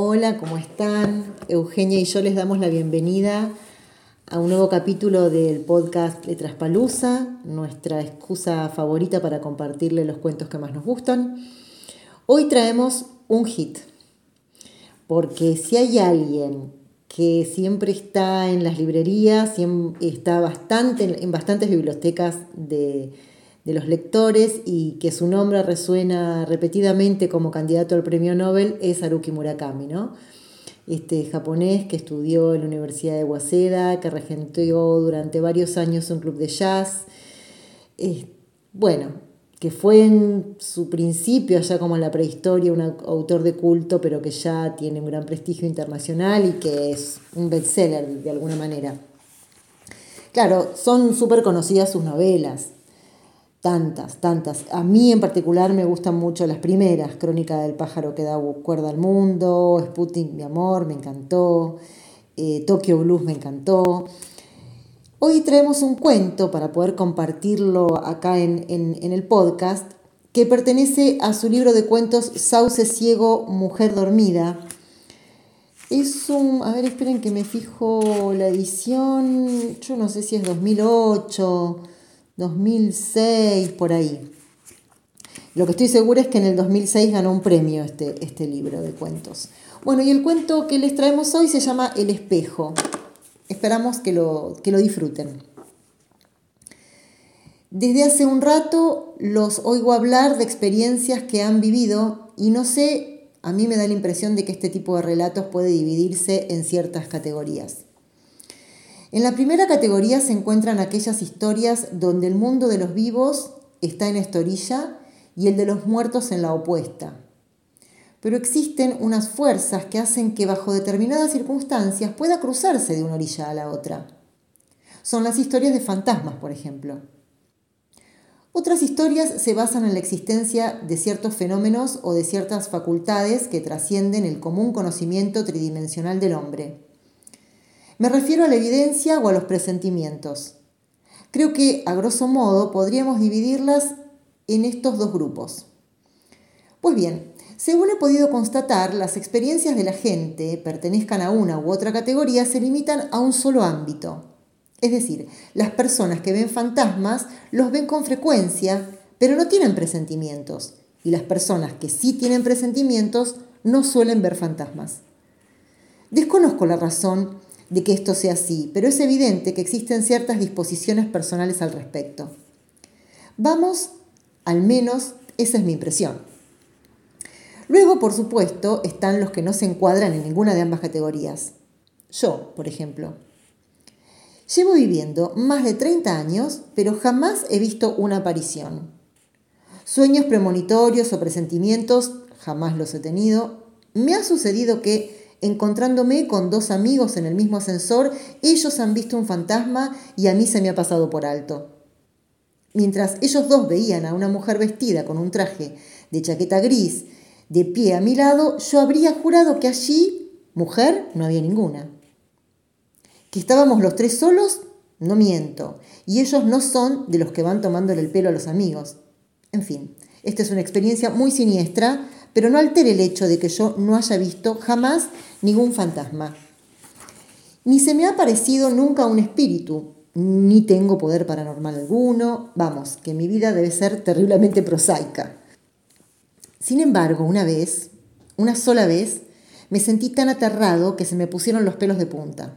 Hola, ¿cómo están? Eugenia y yo les damos la bienvenida a un nuevo capítulo del podcast Letras Palusa, nuestra excusa favorita para compartirle los cuentos que más nos gustan. Hoy traemos un hit, porque si hay alguien que siempre está en las librerías, está bastante, en bastantes bibliotecas de, de los lectores y que su nombre resuena repetidamente como candidato al premio Nobel es Haruki Murakami, ¿no? Este japonés que estudió en la Universidad de Waseda, que regentó durante varios años un club de jazz. bueno, que fue en su principio, allá como en la prehistoria, un autor de culto, pero que ya tiene un gran prestigio internacional y que es un bestseller de alguna manera. Claro, son súper conocidas sus novelas, Tantas, tantas. A mí en particular me gustan mucho las primeras, Crónica del pájaro que da cuerda al mundo, Sputnik, mi amor, me encantó, eh, Tokyo Blues me encantó. Hoy traemos un cuento para poder compartirlo acá en, en el podcast que pertenece a su libro de cuentos Sauce Ciego, Mujer Dormida. Es un, a ver, esperen que me fijo la edición, yo no sé si es 2008 2006, por ahí. Lo que estoy segura es que en el 2006 ganó un premio este, este libro de cuentos. Bueno, y el cuento que les traemos hoy se llama El espejo. Esperamos que lo, que lo disfruten. Desde hace un rato los oigo hablar de experiencias que han vivido y no sé, a mí me da la impresión de que este tipo de relatos puede dividirse en ciertas categorías. En la primera categoría se encuentran aquellas historias donde el mundo de los vivos está en esta orilla y el de los muertos en la opuesta. Pero existen unas fuerzas que hacen que bajo determinadas circunstancias pueda cruzarse de una orilla a la otra. Son las historias de fantasmas, por ejemplo. Otras historias se basan en la existencia de ciertos fenómenos o de ciertas facultades que trascienden el común conocimiento tridimensional del hombre. Me refiero a la evidencia o a los presentimientos. Creo que, a grosso modo, podríamos dividirlas en estos dos grupos. Pues bien, según he podido constatar, las experiencias de la gente, pertenezcan a una u otra categoría, se limitan a un solo ámbito. Es decir, las personas que ven fantasmas los ven con frecuencia, pero no tienen presentimientos. Y las personas que sí tienen presentimientos no suelen ver fantasmas. Desconozco la razón de que esto sea así, pero es evidente que existen ciertas disposiciones personales al respecto. Vamos, al menos esa es mi impresión. Luego, por supuesto, están los que no se encuadran en ninguna de ambas categorías. Yo, por ejemplo. Llevo viviendo más de 30 años, pero jamás he visto una aparición. Sueños premonitorios o presentimientos, jamás los he tenido. Me ha sucedido que Encontrándome con dos amigos en el mismo ascensor, ellos han visto un fantasma y a mí se me ha pasado por alto. Mientras ellos dos veían a una mujer vestida con un traje de chaqueta gris de pie a mi lado, yo habría jurado que allí, mujer, no había ninguna. Que estábamos los tres solos, no miento, y ellos no son de los que van tomándole el pelo a los amigos. En fin, esta es una experiencia muy siniestra, pero no altere el hecho de que yo no haya visto jamás ningún fantasma. Ni se me ha parecido nunca un espíritu, ni tengo poder paranormal alguno, vamos, que mi vida debe ser terriblemente prosaica. Sin embargo, una vez, una sola vez, me sentí tan aterrado que se me pusieron los pelos de punta.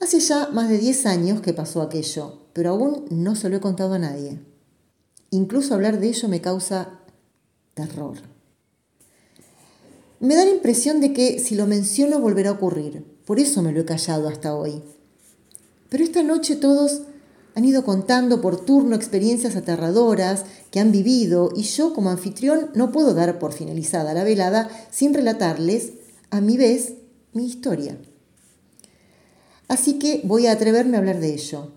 Hace ya más de 10 años que pasó aquello, pero aún no se lo he contado a nadie. Incluso hablar de ello me causa terror. Me da la impresión de que si lo menciono volverá a ocurrir. Por eso me lo he callado hasta hoy. Pero esta noche todos han ido contando por turno experiencias aterradoras que han vivido y yo como anfitrión no puedo dar por finalizada la velada sin relatarles, a mi vez, mi historia. Así que voy a atreverme a hablar de ello.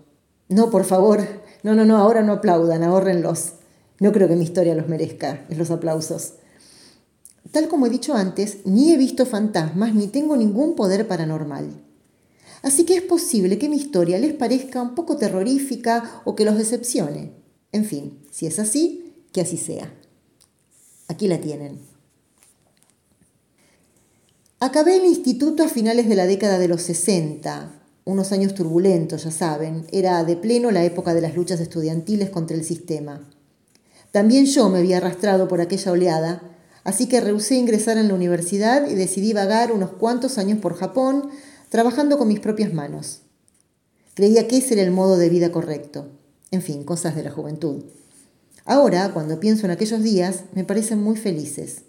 No, por favor, no, no, no, ahora no aplaudan, ahórrenlos. No creo que mi historia los merezca, los aplausos. Tal como he dicho antes, ni he visto fantasmas ni tengo ningún poder paranormal. Así que es posible que mi historia les parezca un poco terrorífica o que los decepcione. En fin, si es así, que así sea. Aquí la tienen. Acabé el instituto a finales de la década de los 60, unos años turbulentos, ya saben. Era de pleno la época de las luchas estudiantiles contra el sistema. También yo me había arrastrado por aquella oleada, así que rehusé ingresar en la universidad y decidí vagar unos cuantos años por Japón, trabajando con mis propias manos. Creía que ese era el modo de vida correcto. En fin, cosas de la juventud. Ahora, cuando pienso en aquellos días, me parecen muy felices.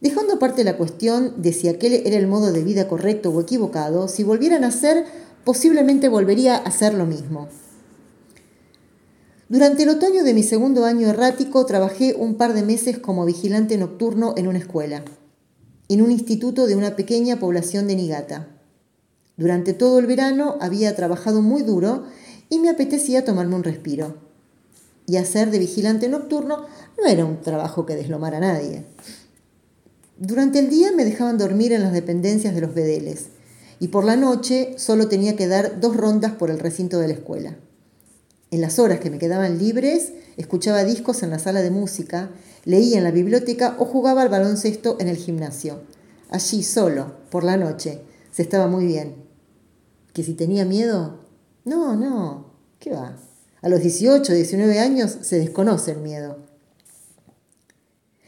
Dejando aparte la cuestión de si aquel era el modo de vida correcto o equivocado, si volvieran a ser, posiblemente volvería a hacer lo mismo. Durante el otoño de mi segundo año errático trabajé un par de meses como vigilante nocturno en una escuela, en un instituto de una pequeña población de Nigata. Durante todo el verano había trabajado muy duro y me apetecía tomarme un respiro. Y hacer de vigilante nocturno no era un trabajo que deslomara a nadie. Durante el día me dejaban dormir en las dependencias de los bedeles y por la noche solo tenía que dar dos rondas por el recinto de la escuela. En las horas que me quedaban libres, escuchaba discos en la sala de música, leía en la biblioteca o jugaba al baloncesto en el gimnasio. Allí solo, por la noche, se estaba muy bien. ¿Que si tenía miedo? No, no, ¿qué va? A los 18, 19 años se desconoce el miedo.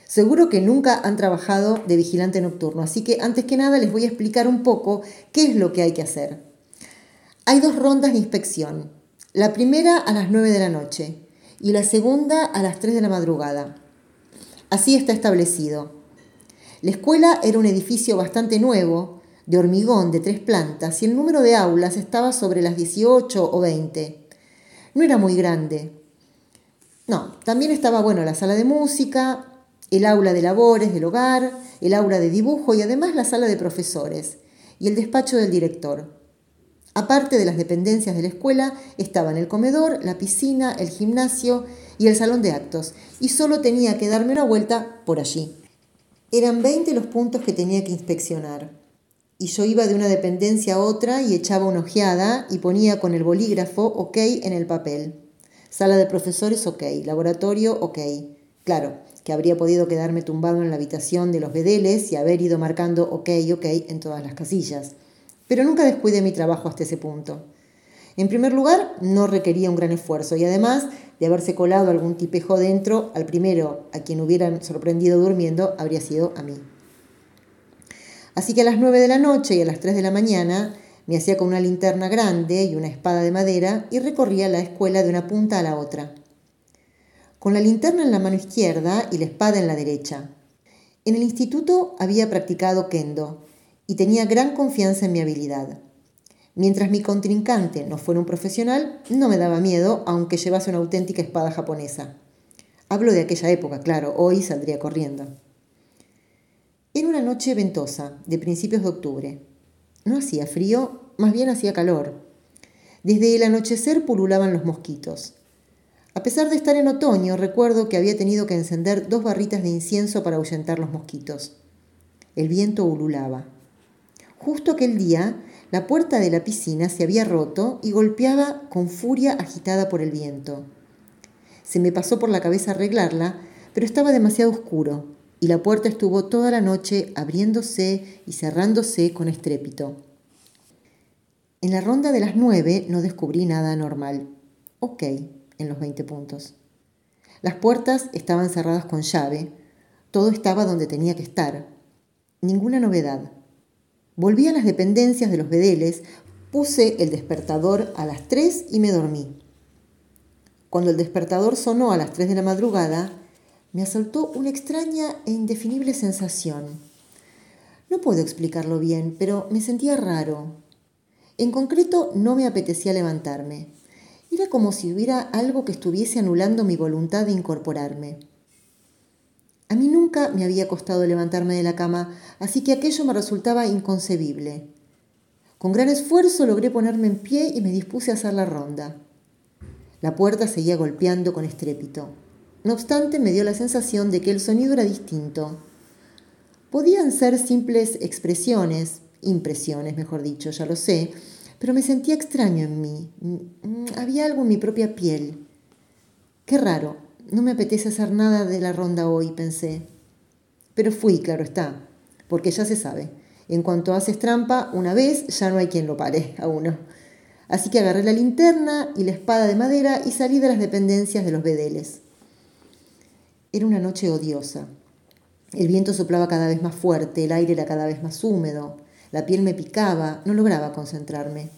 Seguro que nunca han trabajado de vigilante nocturno, así que antes que nada les voy a explicar un poco qué es lo que hay que hacer. Hay dos rondas de inspección. La primera a las 9 de la noche y la segunda a las 3 de la madrugada. Así está establecido. La escuela era un edificio bastante nuevo, de hormigón de tres plantas, y el número de aulas estaba sobre las 18 o 20. No era muy grande. No, también estaba, bueno, la sala de música, el aula de labores del hogar, el aula de dibujo y además la sala de profesores y el despacho del director. Aparte de las dependencias de la escuela, estaban el comedor, la piscina, el gimnasio y el salón de actos, y solo tenía que darme una vuelta por allí. Eran 20 los puntos que tenía que inspeccionar, y yo iba de una dependencia a otra y echaba una ojeada y ponía con el bolígrafo OK en el papel. Sala de profesores OK, laboratorio OK. Claro, que habría podido quedarme tumbado en la habitación de los bedeles y haber ido marcando ok, ok en todas las casillas. Pero nunca descuidé mi trabajo hasta ese punto. En primer lugar, no requería un gran esfuerzo y además de haberse colado algún tipejo dentro, al primero a quien hubieran sorprendido durmiendo habría sido a mí. Así que a las nueve de la noche y a las tres de la mañana me hacía con una linterna grande y una espada de madera y recorría la escuela de una punta a la otra con la linterna en la mano izquierda y la espada en la derecha. En el instituto había practicado kendo y tenía gran confianza en mi habilidad. Mientras mi contrincante no fuera un profesional, no me daba miedo, aunque llevase una auténtica espada japonesa. Hablo de aquella época, claro, hoy saldría corriendo. Era una noche ventosa, de principios de octubre. No hacía frío, más bien hacía calor. Desde el anochecer pululaban los mosquitos. A pesar de estar en otoño, recuerdo que había tenido que encender dos barritas de incienso para ahuyentar los mosquitos. El viento ululaba. Justo aquel día, la puerta de la piscina se había roto y golpeaba con furia agitada por el viento. Se me pasó por la cabeza arreglarla, pero estaba demasiado oscuro y la puerta estuvo toda la noche abriéndose y cerrándose con estrépito. En la ronda de las nueve no descubrí nada anormal. Ok, en los 20 puntos. Las puertas estaban cerradas con llave, todo estaba donde tenía que estar. Ninguna novedad. Volví a las dependencias de los bedeles, puse el despertador a las 3 y me dormí. Cuando el despertador sonó a las 3 de la madrugada, me asaltó una extraña e indefinible sensación. No puedo explicarlo bien, pero me sentía raro. En concreto, no me apetecía levantarme. Era como si hubiera algo que estuviese anulando mi voluntad de incorporarme. A mí nunca me había costado levantarme de la cama, así que aquello me resultaba inconcebible. Con gran esfuerzo logré ponerme en pie y me dispuse a hacer la ronda. La puerta seguía golpeando con estrépito. No obstante, me dio la sensación de que el sonido era distinto. Podían ser simples expresiones, impresiones, mejor dicho, ya lo sé, pero me sentía extraño en mí. Mm, había algo en mi propia piel. Qué raro, no me apetece hacer nada de la ronda hoy, pensé. Pero fui, claro está, porque ya se sabe. En cuanto haces trampa una vez, ya no hay quien lo pare a uno. Así que agarré la linterna y la espada de madera y salí de las dependencias de los bedeles. Era una noche odiosa. El viento soplaba cada vez más fuerte, el aire era cada vez más húmedo, la piel me picaba, no lograba concentrarme.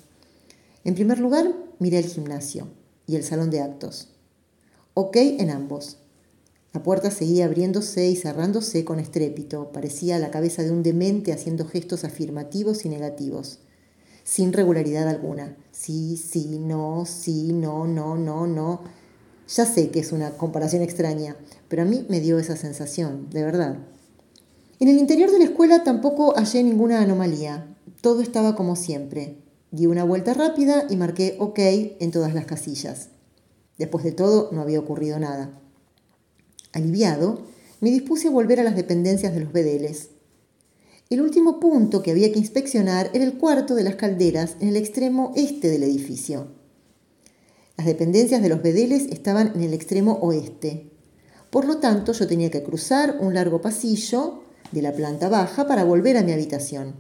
En primer lugar, miré el gimnasio y el salón de actos. Ok en ambos. La puerta seguía abriéndose y cerrándose con estrépito, parecía la cabeza de un demente haciendo gestos afirmativos y negativos, sin regularidad alguna. Sí, sí, no, sí, no, no, no, no. Ya sé que es una comparación extraña, pero a mí me dio esa sensación, de verdad. En el interior de la escuela tampoco hallé ninguna anomalía. Todo estaba como siempre. Di una vuelta rápida y marqué OK en todas las casillas. Después de todo, no había ocurrido nada. Aliviado, me dispuse a volver a las dependencias de los bedeles. El último punto que había que inspeccionar era el cuarto de las calderas en el extremo este del edificio. Las dependencias de los bedeles estaban en el extremo oeste. Por lo tanto, yo tenía que cruzar un largo pasillo de la planta baja para volver a mi habitación.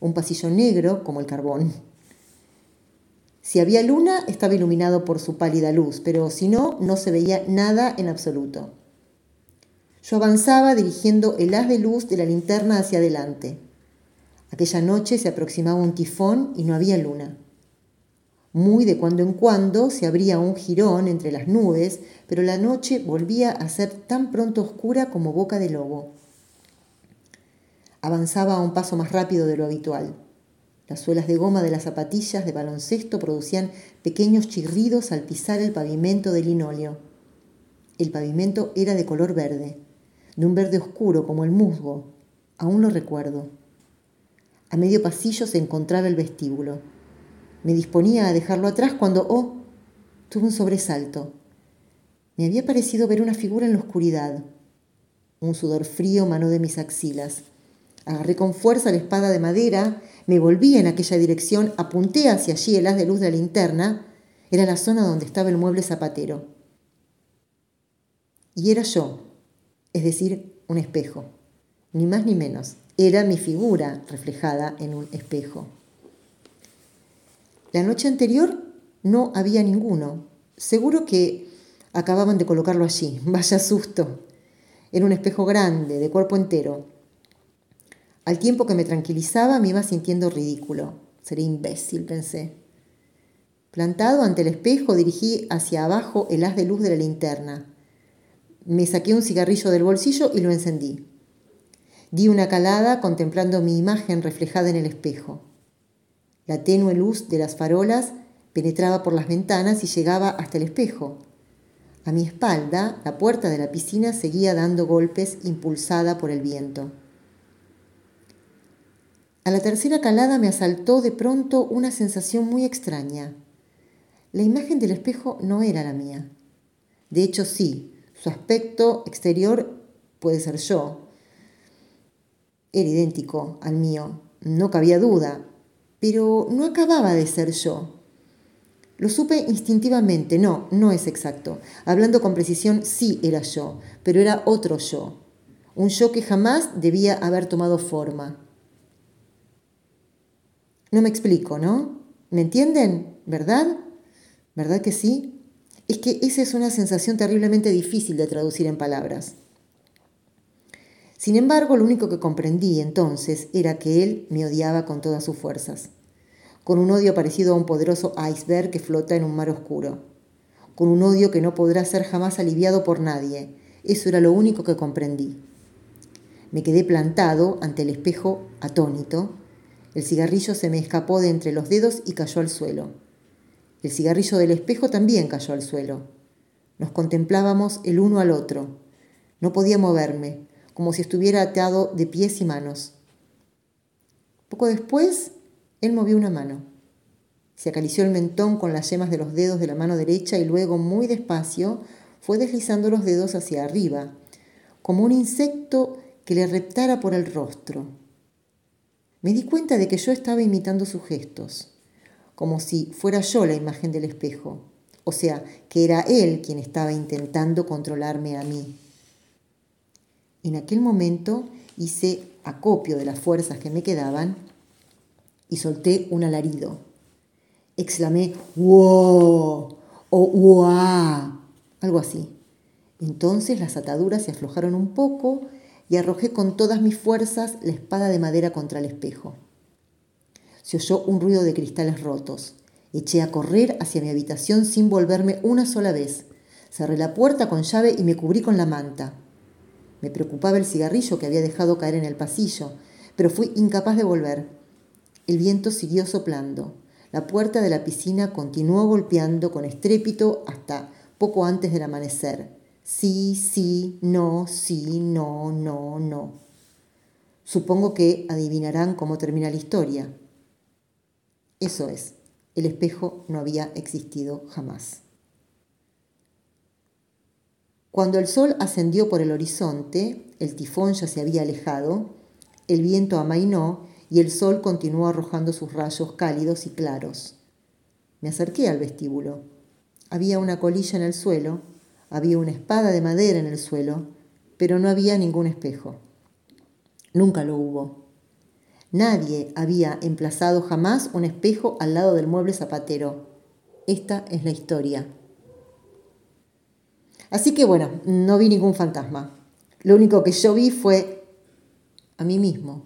Un pasillo negro como el carbón. Si había luna, estaba iluminado por su pálida luz, pero si no, no se veía nada en absoluto. Yo avanzaba dirigiendo el haz de luz de la linterna hacia adelante. Aquella noche se aproximaba un tifón y no había luna. Muy de cuando en cuando se abría un jirón entre las nubes, pero la noche volvía a ser tan pronto oscura como boca de lobo. Avanzaba a un paso más rápido de lo habitual. Las suelas de goma de las zapatillas de baloncesto producían pequeños chirridos al pisar el pavimento de linóleo. El pavimento era de color verde, de un verde oscuro como el musgo. Aún lo recuerdo. A medio pasillo se encontraba el vestíbulo. Me disponía a dejarlo atrás cuando, oh, tuve un sobresalto. Me había parecido ver una figura en la oscuridad. Un sudor frío manó de mis axilas. Agarré con fuerza la espada de madera, me volví en aquella dirección, apunté hacia allí el haz de luz de la linterna. Era la zona donde estaba el mueble zapatero. Y era yo, es decir, un espejo. Ni más ni menos. Era mi figura reflejada en un espejo. La noche anterior no había ninguno. Seguro que acababan de colocarlo allí. Vaya susto. Era un espejo grande, de cuerpo entero, al tiempo que me tranquilizaba me iba sintiendo ridículo. Seré imbécil, pensé. Plantado ante el espejo dirigí hacia abajo el haz de luz de la linterna. Me saqué un cigarrillo del bolsillo y lo encendí. Di una calada contemplando mi imagen reflejada en el espejo. La tenue luz de las farolas penetraba por las ventanas y llegaba hasta el espejo. A mi espalda, la puerta de la piscina seguía dando golpes impulsada por el viento. A la tercera calada me asaltó de pronto una sensación muy extraña. La imagen del espejo no era la mía. De hecho, sí, su aspecto exterior puede ser yo. Era idéntico al mío, no cabía duda, pero no acababa de ser yo. Lo supe instintivamente, no, no es exacto. Hablando con precisión, sí era yo, pero era otro yo. Un yo que jamás debía haber tomado forma. No me explico, ¿no? ¿Me entienden? ¿Verdad? ¿Verdad que sí? Es que esa es una sensación terriblemente difícil de traducir en palabras. Sin embargo, lo único que comprendí entonces era que él me odiaba con todas sus fuerzas, con un odio parecido a un poderoso iceberg que flota en un mar oscuro, con un odio que no podrá ser jamás aliviado por nadie. Eso era lo único que comprendí. Me quedé plantado ante el espejo atónito, el cigarrillo se me escapó de entre los dedos y cayó al suelo. El cigarrillo del espejo también cayó al suelo. Nos contemplábamos el uno al otro. No podía moverme, como si estuviera atado de pies y manos. Poco después, él movió una mano. Se acarició el mentón con las yemas de los dedos de la mano derecha y luego, muy despacio, fue deslizando los dedos hacia arriba, como un insecto que le reptara por el rostro. Me di cuenta de que yo estaba imitando sus gestos, como si fuera yo la imagen del espejo, o sea, que era él quien estaba intentando controlarme a mí. En aquel momento hice acopio de las fuerzas que me quedaban y solté un alarido. Exclamé ¡Wow! o ¡Wow! algo así. Entonces las ataduras se aflojaron un poco y arrojé con todas mis fuerzas la espada de madera contra el espejo. Se oyó un ruido de cristales rotos. Eché a correr hacia mi habitación sin volverme una sola vez. Cerré la puerta con llave y me cubrí con la manta. Me preocupaba el cigarrillo que había dejado caer en el pasillo, pero fui incapaz de volver. El viento siguió soplando. La puerta de la piscina continuó golpeando con estrépito hasta poco antes del amanecer. Sí, sí, no, sí, no, no, no. Supongo que adivinarán cómo termina la historia. Eso es, el espejo no había existido jamás. Cuando el sol ascendió por el horizonte, el tifón ya se había alejado, el viento amainó y el sol continuó arrojando sus rayos cálidos y claros. Me acerqué al vestíbulo. Había una colilla en el suelo, había una espada de madera en el suelo, pero no había ningún espejo. Nunca lo hubo. Nadie había emplazado jamás un espejo al lado del mueble zapatero. Esta es la historia. Así que bueno, no vi ningún fantasma. Lo único que yo vi fue a mí mismo.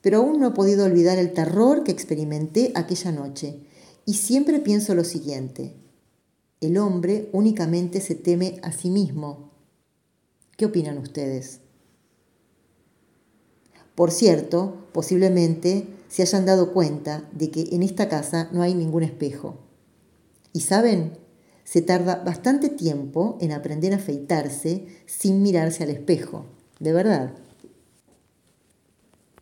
Pero aún no he podido olvidar el terror que experimenté aquella noche. Y siempre pienso lo siguiente. El hombre únicamente se teme a sí mismo. ¿Qué opinan ustedes? Por cierto, posiblemente se hayan dado cuenta de que en esta casa no hay ningún espejo. Y saben, se tarda bastante tiempo en aprender a afeitarse sin mirarse al espejo, de verdad.